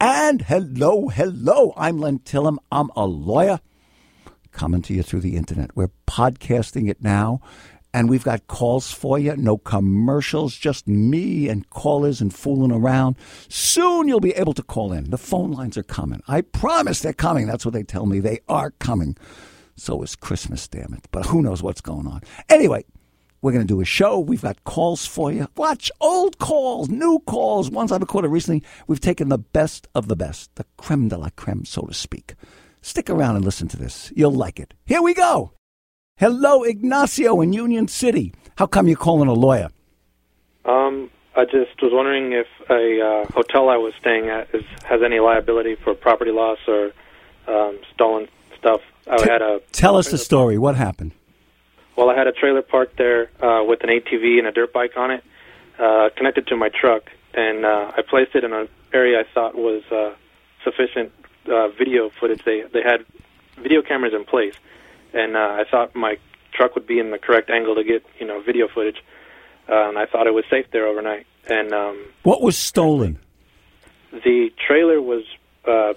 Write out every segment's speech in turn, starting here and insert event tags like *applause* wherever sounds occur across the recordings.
And hello, hello. I'm Len Tillem. I'm a lawyer coming to you through the internet. We're podcasting it now, and we've got calls for you. No commercials, just me and callers and fooling around. Soon you'll be able to call in. The phone lines are coming. I promise they're coming. That's what they tell me. They are coming. So is Christmas, damn it. But who knows what's going on. Anyway, we're going to do a show. We've got calls for you. Watch old calls, new calls, ones I've recorded recently. We've taken the best of the best, the creme de la creme, so to speak. Stick around and listen to this. You'll like it. Here we go. Hello, Ignacio in Union City. How come you're calling a lawyer? Um, I just was wondering if a uh, hotel I was staying at is, has any liability for property loss or um, stolen stuff. I T- had a Tell us the story. What happened? Well, I had a trailer parked there uh, with an ATV and a dirt bike on it, uh, connected to my truck, and uh, I placed it in an area I thought was uh, sufficient uh, video footage. They they had video cameras in place, and uh, I thought my truck would be in the correct angle to get you know video footage, uh, and I thought it was safe there overnight. And um, What was stolen? the trailer was uh,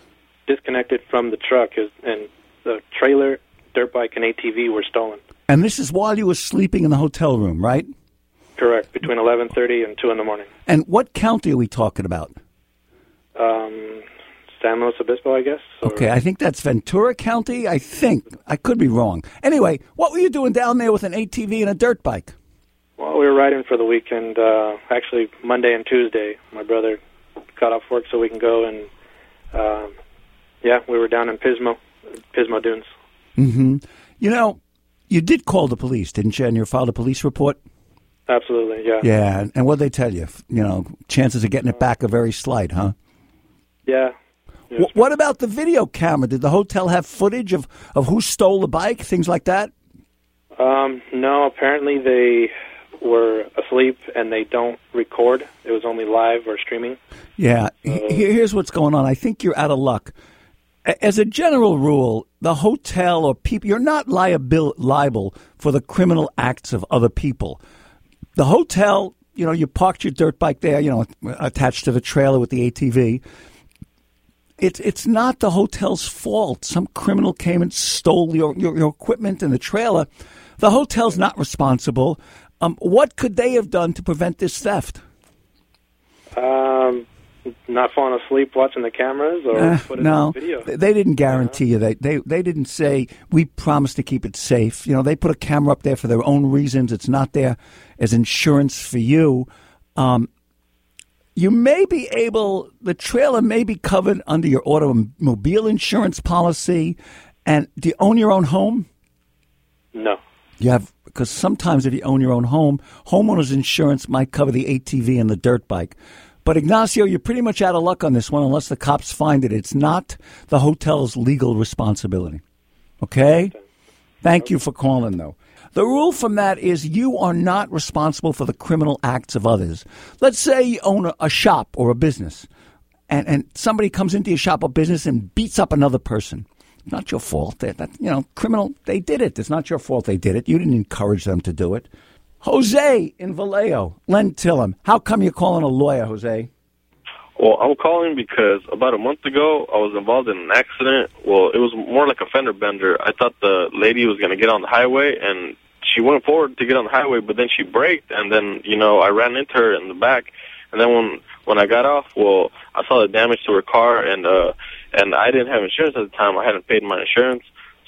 disconnected from the truck, and the trailer, dirt bike, and ATV were stolen. And this is while you were sleeping in the hotel room, right? Correct, between 11:30 and 2 in the morning. And what county are we talking about? Um, San Luis Obispo, I guess. or- Okay, I think that's Ventura County. I think. I could be wrong. Anyway, what were you doing down there with an ATV and a dirt bike? Well, we were riding for the weekend. Uh, actually, Monday and Tuesday. My brother got off work so we can go, and um, yeah, we were down in Pismo, Pismo Dunes. Mm-hmm. You know, you did call the police, didn't you? And you filed a police report? Absolutely, yeah. Yeah, and- what they tell you? You know, chances of getting it back are very slight, huh? Yeah. Wh- what about the video camera? Did the hotel have footage of, of who stole the bike, things like that? Um, no, apparently they were asleep and they don't record. It was only live or streaming. Yeah. H- Here's what's going on. I think you're out of luck. As a general rule, the hotel or people, you're not liabil- liable for the criminal acts of other people. The hotel, you know, you parked your dirt bike there, you know, attached to the trailer with the ATV. It's it's not the hotel's fault. Some criminal came and stole your, your, your equipment and the trailer. The hotel's not responsible. Um, what could they have done to prevent this theft? Um, not falling asleep watching the cameras or Uh, put it no, on video. They- didn't guarantee you. They, they they didn't say we promise to keep it safe. You know, they put a camera up there for their own reasons. It's not there as insurance for you. Um, you may be able. The trailer may be covered under your automobile insurance policy. And do you own your own home? No. You have because sometimes if you own your own home, homeowners insurance might cover the ATV and the dirt bike. But Ignacio, you're pretty much out of luck on this one unless the cops find it. It's not the hotel's legal responsibility. Okay? Thank you for calling though. The rule from that is you are not responsible for the criminal acts of others. Let's say you own a, shop or a business and, and somebody comes into your shop or business and beats up another person. Not your fault. That, you know, criminal, they did it. It's not your fault they did it. You didn't encourage them to do it. Jose in Vallejo, Len Tillem. How come you're calling a lawyer, Jose? Well, I'm calling because about a month ago I was involved in an accident. Well, it was more like a fender bender. I thought the lady was going to get on the highway, and she went forward to get on the highway, but then she braked, and then you know I ran into her in the back, and then when when I got off, well, I saw the damage to her car, and uh, and I didn't have insurance at the time. I hadn't paid my insurance,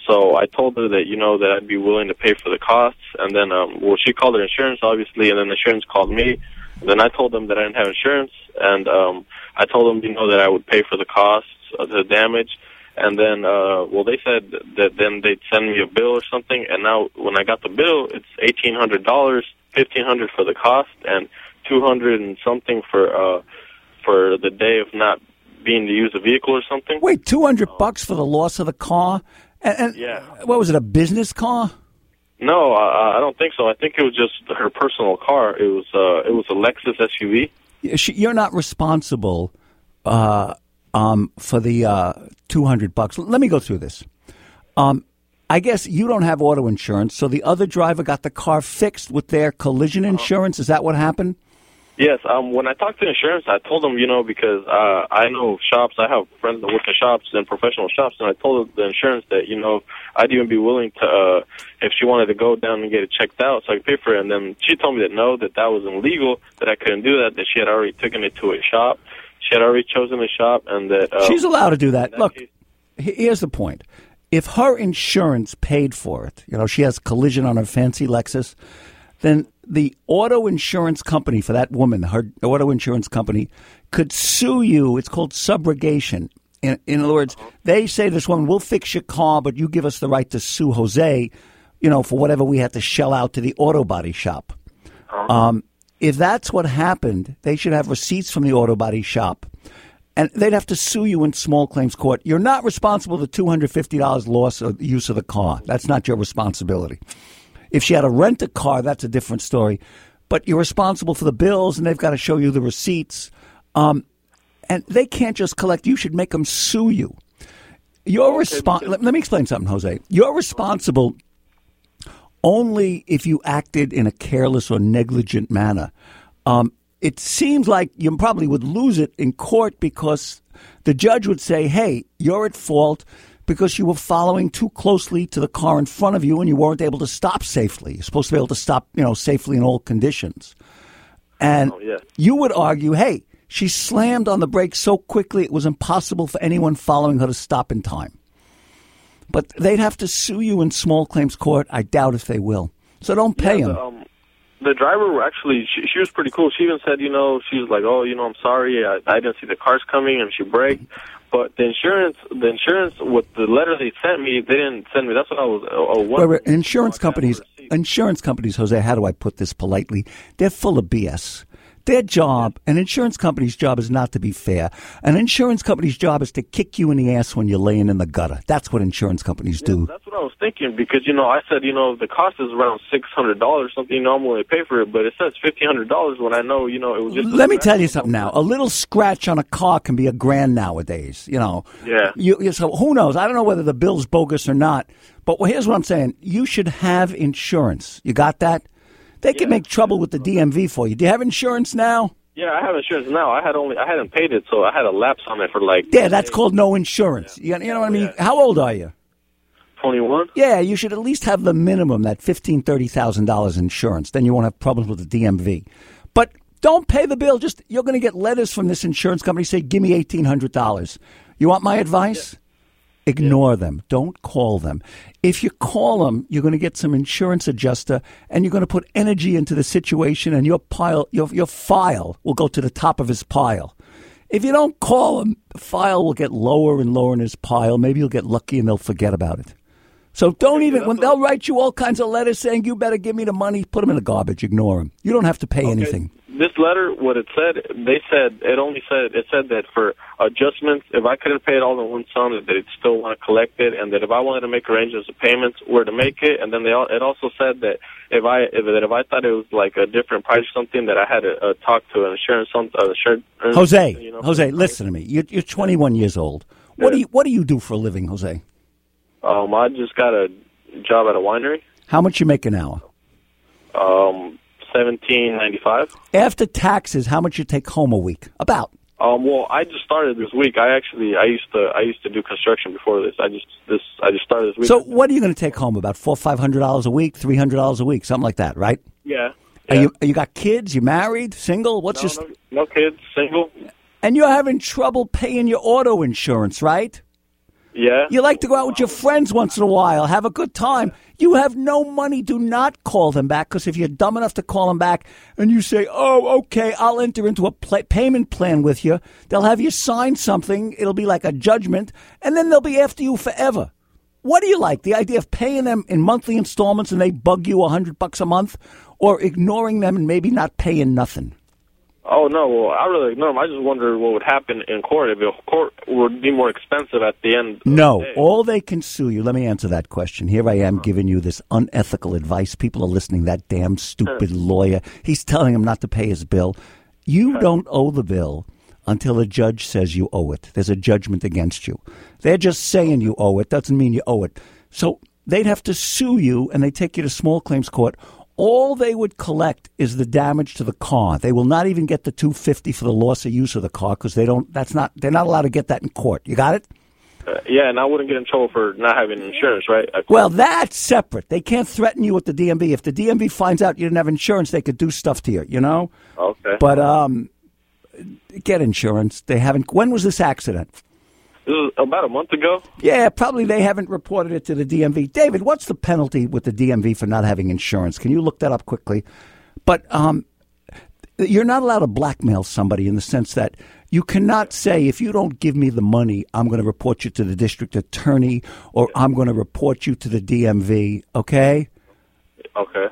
so I told her that you know that I'd be willing to pay for the costs, and then um, well, she called her insurance obviously, and then the insurance called me. And Then I told them that I didn't have insurance, and um, I told them, you know, that I would pay for the costs of the damage. And then, uh, well, they said that then they'd send me a bill or something. And now, when I got the bill, it's eighteen hundred dollars, fifteen hundred for the cost, and two hundred and something for uh, for the day of not being to use the vehicle or something. Wait, 200 bucks for the loss of the car? And, and Yeah. what was it, a business car? No, I, I don't think so. I think it was just her personal car. It was uh, it was a Lexus SUV. She- You're not responsible uh, um, for the uh, 200 bucks. Let me go through this. Um, I guess you don't have auto insurance, so the other driver got the car fixed with their collision insurance. Is that what happened? Yes, um, when I talked to insurance, I told them, you know, because uh, I know shops, I have friends that work in shops and professional shops, and I told the insurance that, you know, I'd even be willing to, uh, if she wanted to go down and get it checked out so I could pay for it. And then she told me that no, that that was illegal, that I couldn't do that, that she had already taken it to a shop. She had already chosen a shop, and that. Uh, She's allowed to do that. that Look, case- here's the point. If her insurance paid for it, you know, she has collision on her fancy Lexus, then the auto insurance company for that woman, her auto insurance company, could sue you. It's called subrogation. In, in other words, they say to this woman, we'll fix your car, but you give us the right to sue Jose, you know, for whatever we had to shell out to the auto body shop. Um, if that's what happened, they should have receipts from the auto body shop. And they'd have to sue you in small claims court. You're not responsible for $250 loss of use of the car. That's not your responsibility. If she had to rent a car, that's a different story. But you're responsible for the bills, and they've got to show you the receipts. Um, and they can't just collect. You should make them sue you. You're respon- let, let me explain something, Jose. You're responsible only if you acted in a careless or negligent manner. Um, it seems like you probably would lose it in court because the judge would say, hey, you're at fault because you were following too closely to the car in front of you and you weren't able to stop safely. You're supposed to be able to stop, you know, safely in all conditions. And Oh, yeah. you would argue, hey, she slammed on the brakes so quickly it was impossible for anyone following her to stop in time. But they'd have to sue you in small claims court. I doubt if they will. So don't pay Yeah, them. the, um, the driver actually she, she was pretty cool. She even said, you know, she was like, "Oh, you know, I'm sorry, I, I didn't see the cars coming," and she braked. But the insurance, the insurance with the letter they sent me, they didn't send me. That's what I was. Uh, Wait, wait, insurance So I got companies, insurance companies, Jose, how do I put this politely? They're full of BS. Their job, an insurance company's job is not to be fair. An insurance company's job is to kick you in the ass when you're laying in the gutter. That's what insurance companies do. That's what I was thinking because you know I said you know the cost is around six hundred dollars something. You know I'm willing to pay for it, but it says fifteen hundred dollars when I know you know it was just. Let me tell you something now. A little scratch on a car can be a grand nowadays. You know. Yeah. You, you- so who knows? I don't know whether the bill's bogus or not. But here's what I'm saying: you should have insurance. You got that? They can Yeah. make trouble with the DMV for you. Do you have insurance now? Yeah, I have insurance now. I had only I hadn't paid it, so I had a lapse on it for like. Yeah, that's called no insurance. You, you know what I mean? Yeah. How old are you? twenty one. Yeah, you should at least have the minimum that fifteen, thirty thousand dollars insurance. Then you won't have problems with the DMV. But don't pay the bill. Just you're going to get letters from this insurance company say, "Give me eighteen hundred dollars." You want my advice? Ignore them. Don't call them. If you call them, you're going to get some insurance adjuster, and you're going to put energy into the situation, and your pile, your your file will go to the top of his pile. If you don't call him, the file will get lower and lower in his pile. Maybe you'll get lucky and they'll forget about it. So don't even uh, when uh, they'll write you all kinds of letters saying you better give me the money, put them in the garbage. Ignore them. You don't have to pay anything. This letter, what it said, they said it only said it said that for adjustments, if I couldn't pay it all in one sum, that they'd still want to collect it, and that if I wanted to make arrangements of payments, where to make it, and then they all, it also said that if I if, that if I thought it was like a different price or something, that I had to uh, talk to an insurance some uh, insurance. Jose, you know, Jose, listen to me. You're, you're 21 years old. What do you What do you do for a living, Jose? Um, I just got a job at a winery. How much you make an hour? Um, seventeen ninety five. After taxes, how much you take home a week? About. Um, well, I just started this week. I actually I used to I used to do construction before this. I just this I just started this week. So what are you going to take home? About four, five hundred dollars a week, three hundred dollars a week, something like that, right? yeah. Are yeah. you you got kids? You married? Single? What's no, your no, no kids, single. and you're having trouble paying your auto insurance, right? Yeah. You like to go out with your friends once in a while, have a good time. You have no money. Do not call them back because if you're dumb enough to call them back and you say, "Oh, okay, I'll enter into a pla payment plan with you," they'll have you sign something. It'll be like a judgment, and then they'll be after you forever. What do you like? The idea of paying them in monthly installments and they bug you a hundred bucks a month, or ignoring them and maybe not paying nothing? Oh no, well I really ignore them. I just wonder what would happen in court if the court would be more expensive at the end. No, the all they can sue you. Let me answer that question. Here I am giving you this unethical advice. People are listening. That damn stupid lawyer. He's telling him not to pay his bill. You don't owe the bill until a judge says you owe it. There's a judgment against you. They're just saying you owe it. Doesn't mean you owe it. So they'd have to sue you, and they take you to small claims court. All they would collect is the damage to the car. They will not even get the 250 for the loss of use of the car because they don't that's not they're not allowed to get that in court. You got it? Uh, yeah, and I wouldn't get in trouble for not having insurance, right? I, Well, that's separate. They can't threaten you with the DMV. If the DMV finds out you didn't have insurance, they could do stuff to you, you know? okay. But um get insurance. They haven't When was this accident? About a month ago. Yeah, probably they haven't reported it to the DMV. David, what's the penalty with the DMV for not having insurance? Can you look that up quickly? But um, you're not allowed to blackmail somebody in the sense that you cannot say, if you don't give me the money, I'm going to report you to the district attorney or I'm going to report you to the DMV, okay? Okay.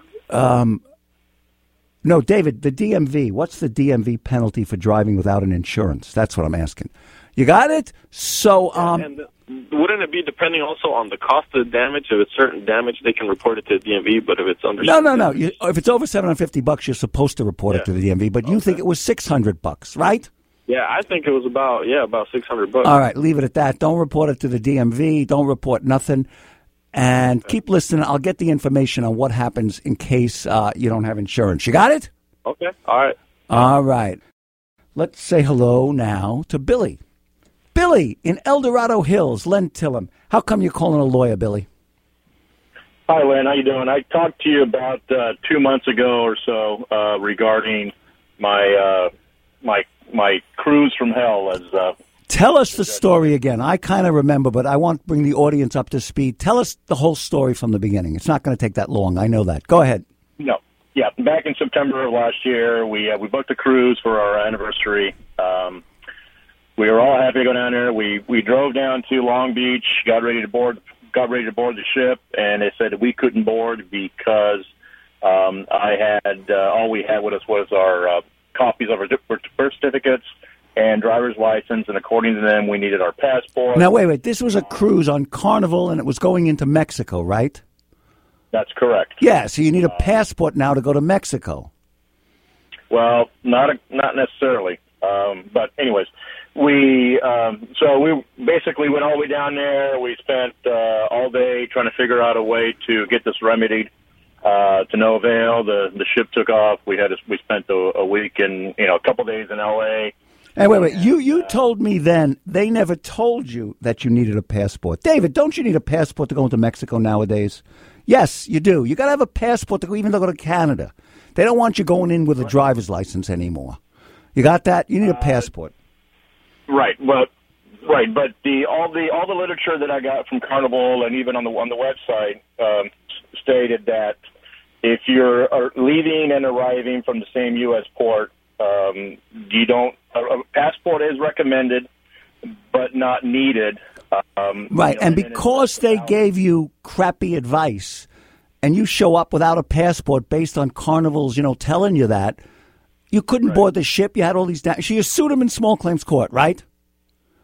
No, David, the DMV, what's the DMV penalty for driving without an insurance? That's what I'm asking. You got it? So, um, and uh, wouldn't it be depending also on the cost of the damage? If it's certain damage, they can report it to the DMV. But if it's under No, no, no. You, if it's over seven hundred fifty bucks, you're supposed to report it to the DMV. But you think it was six hundred bucks, right? yeah, I think it was about yeah about six hundred bucks. All right, leave it at that. Don't report it to the DMV. Don't report nothing, and keep listening. I'll get the information on what happens in case uh, you don't have insurance. You got it? Okay. All right. All right. Let's say hello now to Billy. Billy in El Dorado Hills, Len Tillem. How come you're calling a lawyer, Billy? Hi, Len. How you doing? I talked to you about uh, two months ago or so uh, regarding my uh, my my cruise from hell. As uh, Tell us the story again. I kind of remember, but I want to bring the audience up to speed. Tell us the whole story from the beginning. It's not going to take that long. I know that. Go ahead. no, yeah, back in September of last year, we uh, we booked a cruise for our anniversary. Um, we were all happy to go down there. We we drove down to Long Beach, got ready to board, got ready to board the ship, and they said we couldn't board because um, I had uh, all we had with us was our uh, copies of our birth certificates and driver's license, and according to them, we needed our passport. Now, wait, wait. This was a cruise on Carnival, and it was going into Mexico, right? That's correct. Yeah. So you need a passport now to go to Mexico. Well, not a, not necessarily. Um, but anyways, we um, so we basically went all the way down there. We spent uh, all day trying to figure out a way to get this remedied. Uh, to no avail. The the ship took off. We had to, we spent a, a week in you know a couple days in L.A. Hey, wait, wait. You you told me then they never told you that you needed a passport. David, don't you need a passport to go into Mexico nowadays? Yes, you do. You got to have a passport to go, even to go to Canada. They don't want you going in with a driver's license anymore. You got that? You need a passport. Right. Well, right. But the all the all the literature that I got from Carnival and even on the on the website um, stated that if you're uh, leaving and arriving from the same U.S. port, um, you don't a, a passport is recommended, but not needed. Um, Right, you know, and because they gave you crappy advice, and you show up without a passport based on Carnival's, you know, telling you that, you couldn't board the ship. You had all these. Da- so you sued them in small claims court, right?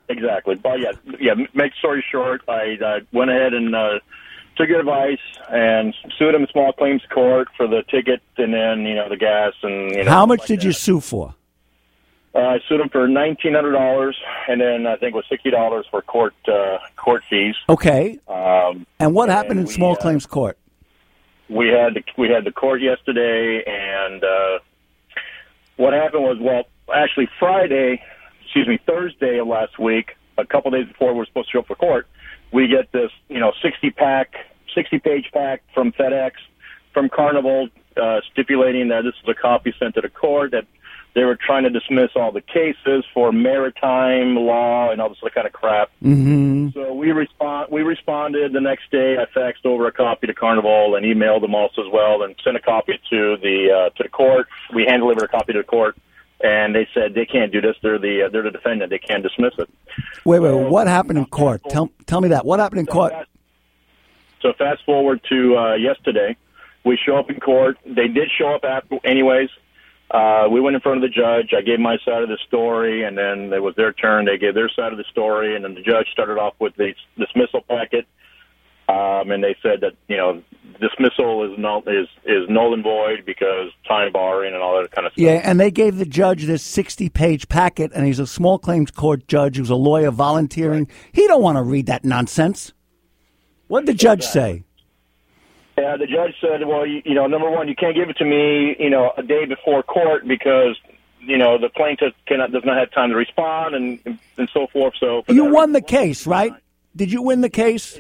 Exactly. But yeah, yeah. Make story short, I uh, went ahead and uh, took your advice and sued him in small claims court for the ticket and then you know the gas and you know. How much like did you sue for? Uh, I sued him for nineteen hundred dollars, and then I think it was sixty dollars for court uh, court fees. Okay, Um, and what happened in we, small uh, claims court? we had the, we had the court yesterday, and uh, what happened was well, actually Friday, excuse me, Thursday of last week, a couple days before we were supposed to show up for court, we get this you know sixty pack, sixty page pack from FedEx from Carnival, uh, stipulating that this is a copy sent to the court that they were trying to dismiss all the cases for maritime law and all this kind of crap. Mm-hmm. So we respond. We responded the next day. I faxed over a copy to Carnival and emailed them also as well, and sent a copy to the uh, to the court. We hand delivered a copy to the court, and they said they can't do this. They're the uh, they're the defendant. They can't dismiss it. Wait, wait. So- What happened in court? Tell tell me that. What happened in court? fast- so fast forward to uh, yesterday, we show up in court. They did show up after, anyways. Uh, we went in front of the judge. I gave my side of the story, and then it was their turn. They gave their side of the story, and then the judge started off with the dismissal packet. Um, and they said that you know dismissal is null is is null and void because time barring and all that kind of stuff. Yeah, and they gave the judge this sixty-page packet, and he's a small claims court judge who's a lawyer volunteering. He don't want to read that nonsense. What did the judge say? Yeah, the judge said, well, you, you know, number one, you can't give it to me, you know, a day before court because, you know, the plaintiff cannot does not have time to respond and and so forth. So You won the case, right? Did you win the case?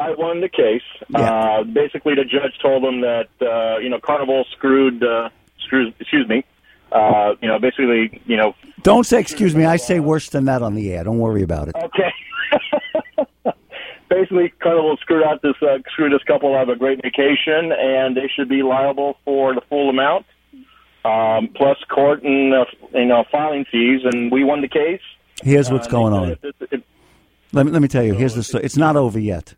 I won the case. Yeah. Uh, basically, the judge told them that uh, you know Carnival screwed uh, screws. Excuse me. Uh, you know, basically, you know, Don't say excuse me. I say worse than that on the air. Don't worry about it. okay. *laughs* basically, Carnival screwed out this uh, screwed this couple out of a great vacation, and they should be liable for the full amount, um, plus court and uh, you know filing fees. And we won the case. Here's what's Uh, going on. it- it- Let me, let me tell you. Here's the story. It's not over yet.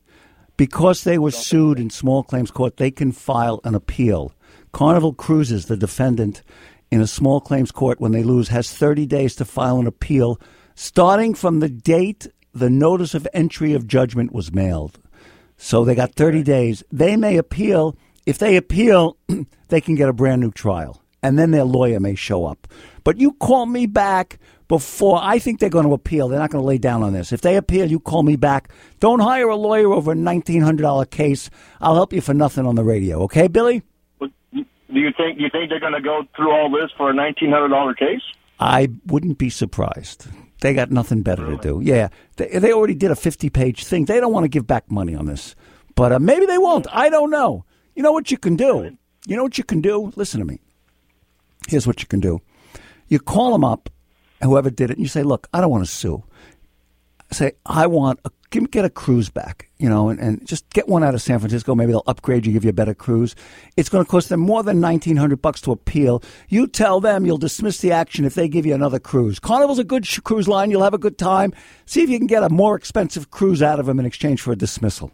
Because they were sued in small claims court, they can file an appeal. Carnival Cruises, the defendant in a small claims court, when they lose, has 30 days to file an appeal, starting from the date the notice of entry of judgment was mailed. So they got 30 days. They may appeal. If they appeal, *clears throat* they can get a brand new trial. And then their lawyer may show up. But you call me back before I think they're going to appeal. They're not going to lay down on this. If they appeal, you call me back. Don't hire a lawyer over a $1,900 case. I'll help you for nothing on the radio. Okay, Billy? do you think you think they're going to go through all this for a nineteen hundred dollar case? I wouldn't be surprised. They got nothing better to do. Yeah, they, they already did a 50 page thing. They don't want to give back money on this. But uh, maybe they won't. I don't know. You know what you can do? You know what you can do? Listen to me. Here's what you can do you call them up, whoever did it, and you say, Look, I don't want to sue. Say, I want a, get a cruise back, you know, and, and just get one out of San Francisco. Maybe they'll upgrade you, give you a better cruise. It's going to cost them more than nineteen hundred bucks to appeal. You tell them you'll dismiss the action if they give you another cruise. Carnival's a good sh- cruise line. You'll have a good time. See if you can get a more expensive cruise out of them in exchange for a dismissal.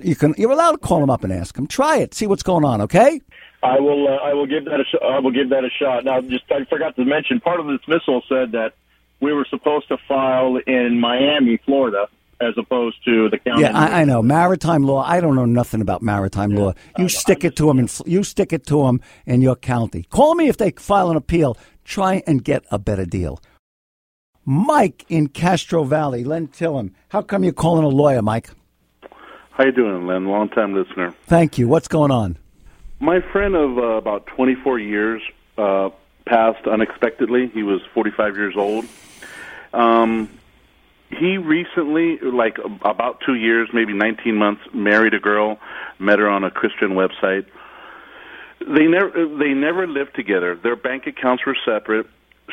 You can. You're allowed to call them up and ask them. Try it. See what's going on. Okay. I will. Uh, I will give that a. Sh- I will give that a shot. Now, just I forgot to mention, part of the dismissal said that we were supposed to file in Miami, Florida, as opposed to the county. Yeah, I, I know maritime law. I don't know nothing about maritime law. You stick it to them, and you stick it to them in your county. Call me if they file an appeal. Try and get a better deal. Mike in Castro Valley, Len Tillem. How come you're calling a lawyer, Mike? How you doing, Len? Long time listener. Thank you. What's going on? My friend of uh, about 24 years uh, passed unexpectedly. He was 45 years old. Um, he recently, like about two years, maybe 19 months, married a girl. Met her on a Christian website. They never they never lived together. Their bank accounts were separate.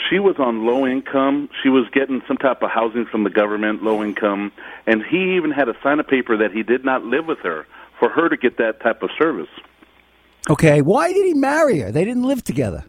She was on low income. She was getting some type of housing from the government, low income, and he even had to sign a paper that he did not live with her for her to get that type of service. Okay, why did he marry her? They didn't live together.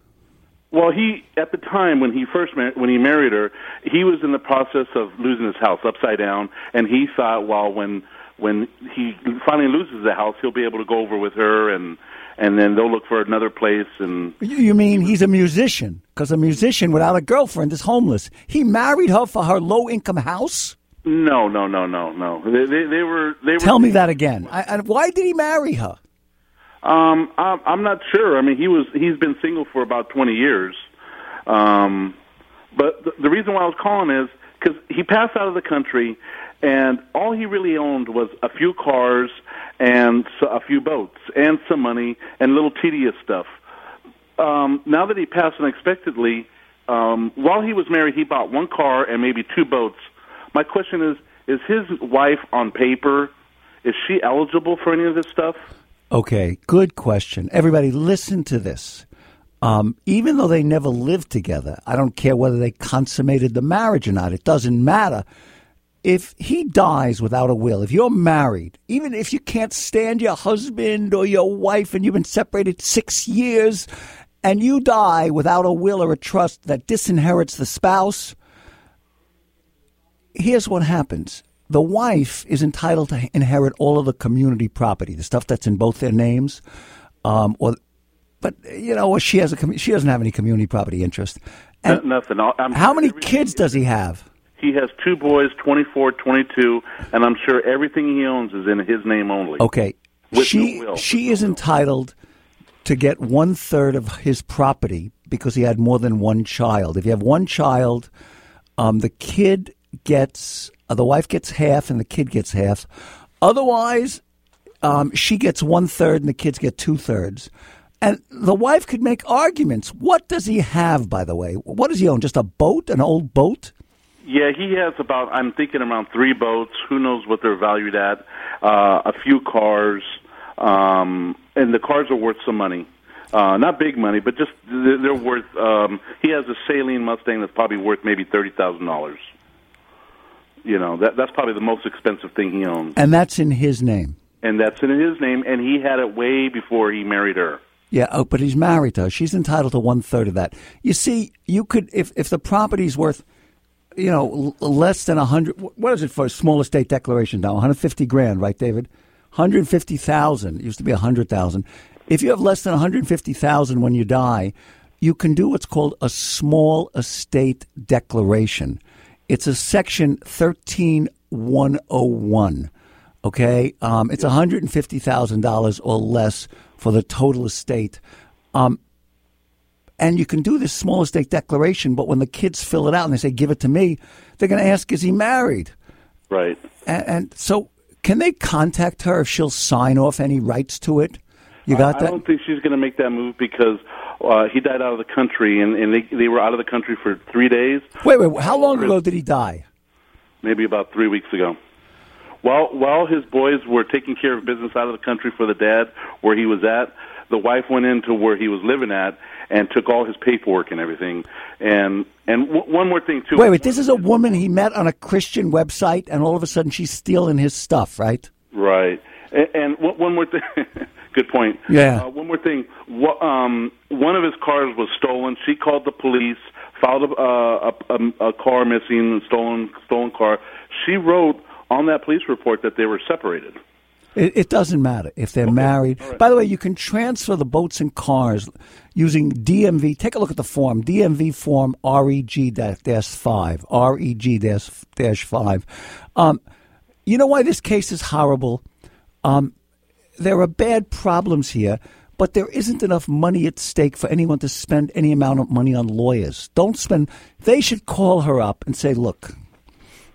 Well, he at the time when he first mar- when he married her, he was in the process of losing his house upside down, and he thought, well, when when he finally loses the house, he'll be able to go over with her, and and then they'll look for another place. And You, you mean he's a musician? Because a musician without a girlfriend is homeless. He married her for her low income house? no, no, no, no, no. They they, they were they were. Tell me that again. I, I, why did he marry her? Um, I'm, I'm not sure. I mean, he was he's been single for about 20 years. Um, but the, the reason why I was calling is because he passed out of the country, and all he really owned was a few cars and a few boats and some money and little tedious stuff. Um, now that he passed unexpectedly, um, while he was married, he bought one car and maybe two boats. My question is: Is his wife on paper? Is she eligible for any of this stuff? Okay, good question. Everybody, listen to this. Um, even though they never lived together, I don't care whether they consummated the marriage or not. It doesn't matter. If he dies without a will, if you're married, even if you can't stand your husband or your wife and you've been separated six years, and you die without a will or a trust that disinherits the spouse, here's what happens the wife is entitled to inherit all of the community property, the stuff that's in both their names, um, or but you know, or she has a she doesn't have any community property interest. And No- Nothing. I'm how many kids does he have? He has two boys, 24, 22, and I'm sure everything he owns is in his name only. Okay, she no she is entitled to get one third of his property because he had more than one child. If you have one child, um, the kid gets uh, the wife gets half and the kid gets half. Otherwise, um, she gets one third and the kids get two thirds. And the wife could make arguments. What does he have, by the way? What does he own? Just a boat, an old boat? Yeah, he has about. I'm thinking around three boats. Who knows what they're valued at? Uh, a few cars, um, and the cars are worth some money. Uh, not big money, but just they're worth. Um, he has a Saleen Mustang that's probably worth maybe thirty thousand dollars. You know, that that's probably the most expensive thing he owns, And that's in his name. and that's in his name. And he had it way before he married her. Yeah, oh, but he's married to her. She's entitled to one third of that. You see, you could if if the property's worth, you know, l- less than a hundred. What is it for a small estate declaration now? One hundred fifty grand, right, David? One hundred fifty thousand. Used to be a hundred thousand. If you have less than one hundred fifty thousand when you die, you can do what's called a small estate declaration. It's a section thirteen one oh one. Okay, um, it's one hundred and fifty thousand dollars or less for the total estate, um, and you can do this small estate declaration. But when the kids fill it out and they say, "Give it to me," they're going to ask, "Is he married?" Right. And, and so, can they contact her if she'll sign off any rights to it? You got I, that? I don't think she's going to make that move because uh, he died out of the country, and, and they they were out of the country for three days, wait, wait. How long ago did he die? maybe about three weeks ago. While while his boys were taking care of business out of the country for the dad where he was at, the wife went into where he was living at and took all his paperwork and everything. And and w- one more thing too. Wait, wait. This is a woman he met on a Christian website, and all of a sudden she's stealing his stuff, right? Right. And, and one one more thing. *laughs* Good point. Yeah. Uh, one more thing. Wha- Um, one of his cars was stolen. She called the police, filed a, uh, a, a, car missing, stolen stolen car. She wrote on that police report that they were separated. It, it doesn't matter if they're married. By the way, you can transfer the boats and cars using DMV. Take a look at the form DMV form REG dash five REG dash dash five. Um, you know why this case is horrible? Um, there are bad problems here, but there isn't enough money at stake for anyone to spend any amount of money on lawyers. Don't spend. They should call her up and say, "Look,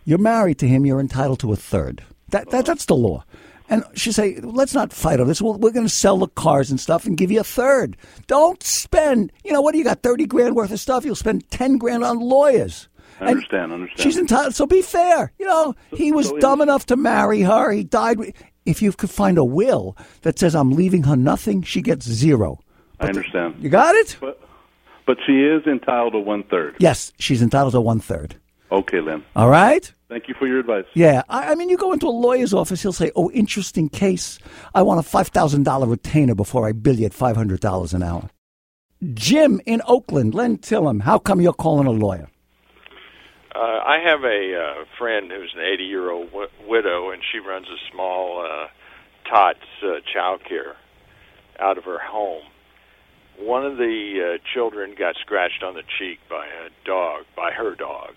you're married to him. You're entitled to a third. That, that that's the law." And she say, "Let's not fight over this. Well, we're going to sell the cars and stuff and give you a third. Don't spend. You know what? do You got thirty grand worth of stuff. You'll spend ten grand on lawyers." I And understand. Understand. She's entitled. So be fair. You know, he was so dumb enough to marry her. He died. If you could find a will that says I'm leaving her nothing, she gets zero. I understand. You got it? But but she is entitled to one third. Yes, she's entitled to one third. Okay, Lynn. All right. Thank you for your advice. Yeah, I, I mean, you go into a lawyer's office, he'll say, "Oh, interesting case. I want a five thousand dollar retainer before I bill you at five hundred dollars an hour." Jim in Oakland, Len Tillem, how come you're calling a lawyer? Uh, I have a uh, friend who's an 80 year old w- widow, and she runs a small uh, tots uh, child care out of her home. One of the uh, children got scratched on the cheek by a dog, by her dog,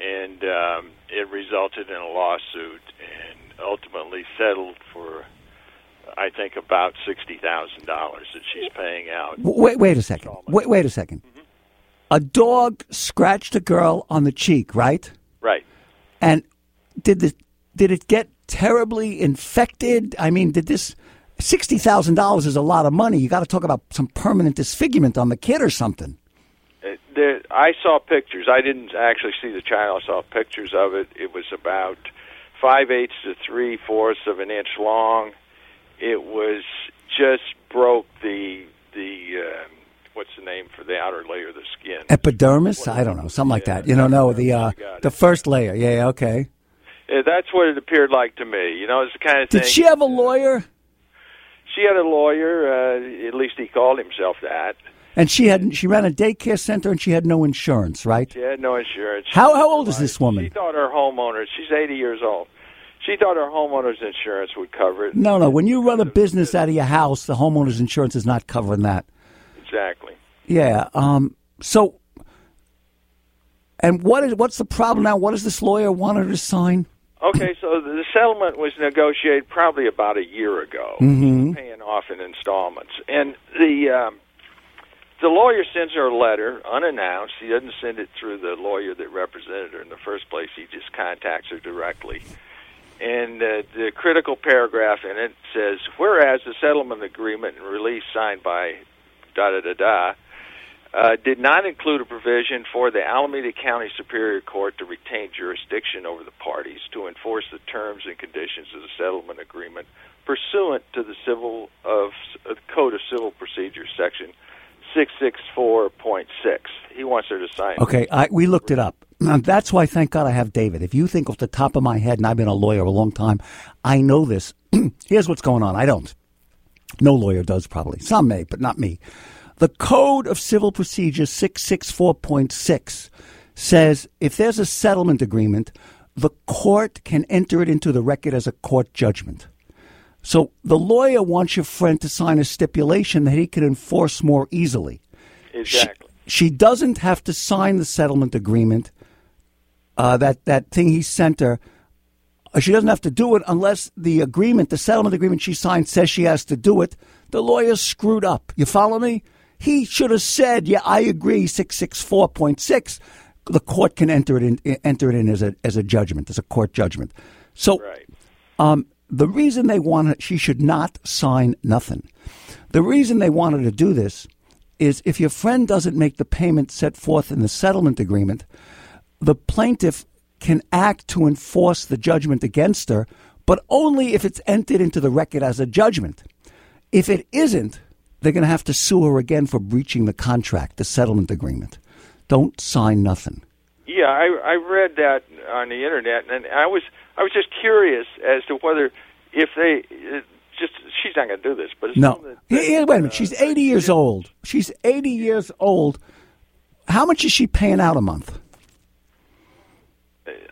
and um, it resulted in a lawsuit and ultimately settled for, I think, about sixty thousand dollars that she's paying out. Wait, wait a second. Wait, wait a 2nd A dog scratched a girl on the cheek, right? Right. And did the did it get terribly infected? I mean, did this sixty thousand dollars is a lot of money. You got to talk about some permanent disfigurement on the kid or something. Uh, there, I saw pictures. I didn't actually see the child. I saw pictures of it. It was about five eighths to three fourths of an inch long. It was just broke the the uh, what's the name for the outer layer of the skin. Epidermis? I don't know, something like that. You know, no, the uh, the first layer. Yeah, yeah, okay. Uh, that's what it appeared like to me. You know, it's the kind of thing. Did she have a lawyer? She had a lawyer. Uh, at least he called himself that. And she had she ran a daycare center and she had no insurance, right? She had no insurance. How how old is this woman? She thought her homeowners. She's 80 years old. She thought her homeowner's insurance would cover it. No, no. When you run a business out of your house, the homeowner's insurance is not covering that. Exactly. Yeah. Um. So. And what is what's the problem now? What does this lawyer want her to sign? Okay, so the settlement was negotiated probably about a year ago, Mm-hmm. paying off in installments, and the um, the lawyer sends her a letter unannounced. He doesn't send it through the lawyer that represented her in the first place. He just contacts her directly, And uh, the critical paragraph in it says, whereas the settlement agreement and release signed by da da da da uh, did not include a provision for the Alameda County Superior Court to retain jurisdiction over the parties to enforce the terms and conditions of the settlement agreement pursuant to the Civil of uh, Code of Civil Procedure section 664.6. He wants her to sign. Okay, I, we looked it up. That's why, thank God, I have David. If you think off the top of my head, and I've been a lawyer a long time, I know this. *clears throat* Here's what's going on. I don't. No lawyer does, probably. Some may, but not me. The Code of Civil Procedure 664.6 says if there's a settlement agreement, the court can enter it into the record as a court judgment. So the lawyer wants your friend to sign a stipulation that he can enforce more easily. Exactly. She, she doesn't have to sign the settlement agreement. Uh, that that thing he sent her. Uh, she doesn't have to do it unless the agreement, the settlement agreement she signed, says she has to do it. The lawyer screwed up. You follow me? He should have said, "Yeah, I agree." Six six four point six. The court can enter it in, enter it in as a as a judgment, as a court judgment. So, Right. um, the reason they wanted she should not sign nothing. The reason they wanted to do this is if your friend doesn't make the payment set forth in the settlement agreement, the plaintiff can act to enforce the judgment against her, but only if it's entered into the record as a judgment. If it isn't, they're going to have to sue her again for breaching the contract, the settlement agreement. Don't sign nothing. Yeah, I I read that on the internet, and I was I was just curious as to whether if they uh, just she's not going to do this, but No. that- here, wait a minute. uh, She's 80 years old. She's 80 years old. How much is she paying out a month?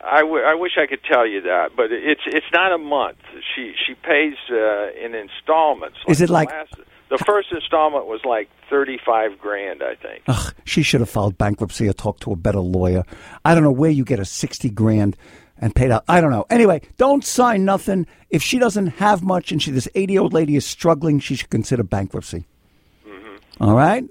I, w- I wish I could tell you that, but it's it's not a month. She she pays uh, in installments. Is it the like- last, the first installment was like thirty five grand, I think. Ugh, she should have filed bankruptcy or talked to a better lawyer. I don't know where you get a 60 grand and paid out. I don't know. Anyway, don't sign nothing. If she doesn't have much and she this 80 year old lady is struggling, she should consider bankruptcy. All right?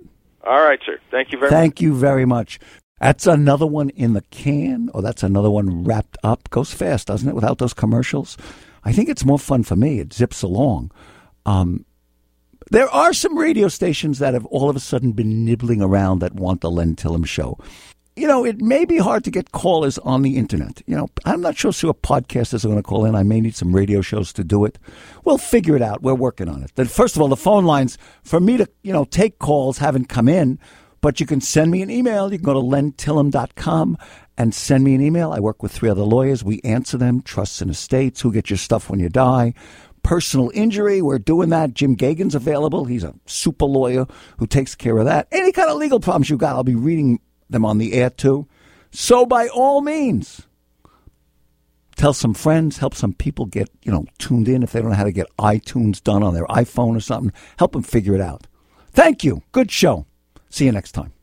All right, sir. Thank you very much. Thank you very much. That's another one in the can, or that's another one wrapped up. Goes fast, doesn't it, without those commercials? I think it's more fun for me. It zips along. Um, there are some radio stations that have all of a sudden been nibbling around that want the Len Tillem show. You know, it may be hard to get callers on the internet. You know, I'm not sure who podcasters are going to call in. I may need some radio shows to do it. We'll figure it out. We're working on it. Then, first of all, the phone lines for me to, you know, take calls haven't come in, but you can send me an email. You can go to lentillem.com and send me an email. I work with three other lawyers. We answer them, trusts and estates, who gets your stuff when you die. Personal injury, we're doing that. Jim Gagan's available. He's a super lawyer who takes care of that. Any kind of legal problems you got, I'll be reading them on the air too. So by all means, tell some friends, help some people get, you know, tuned in if they don't know how to get iTunes done on their iPhone or something. Help them figure it out. Thank you. Good show. See you next time.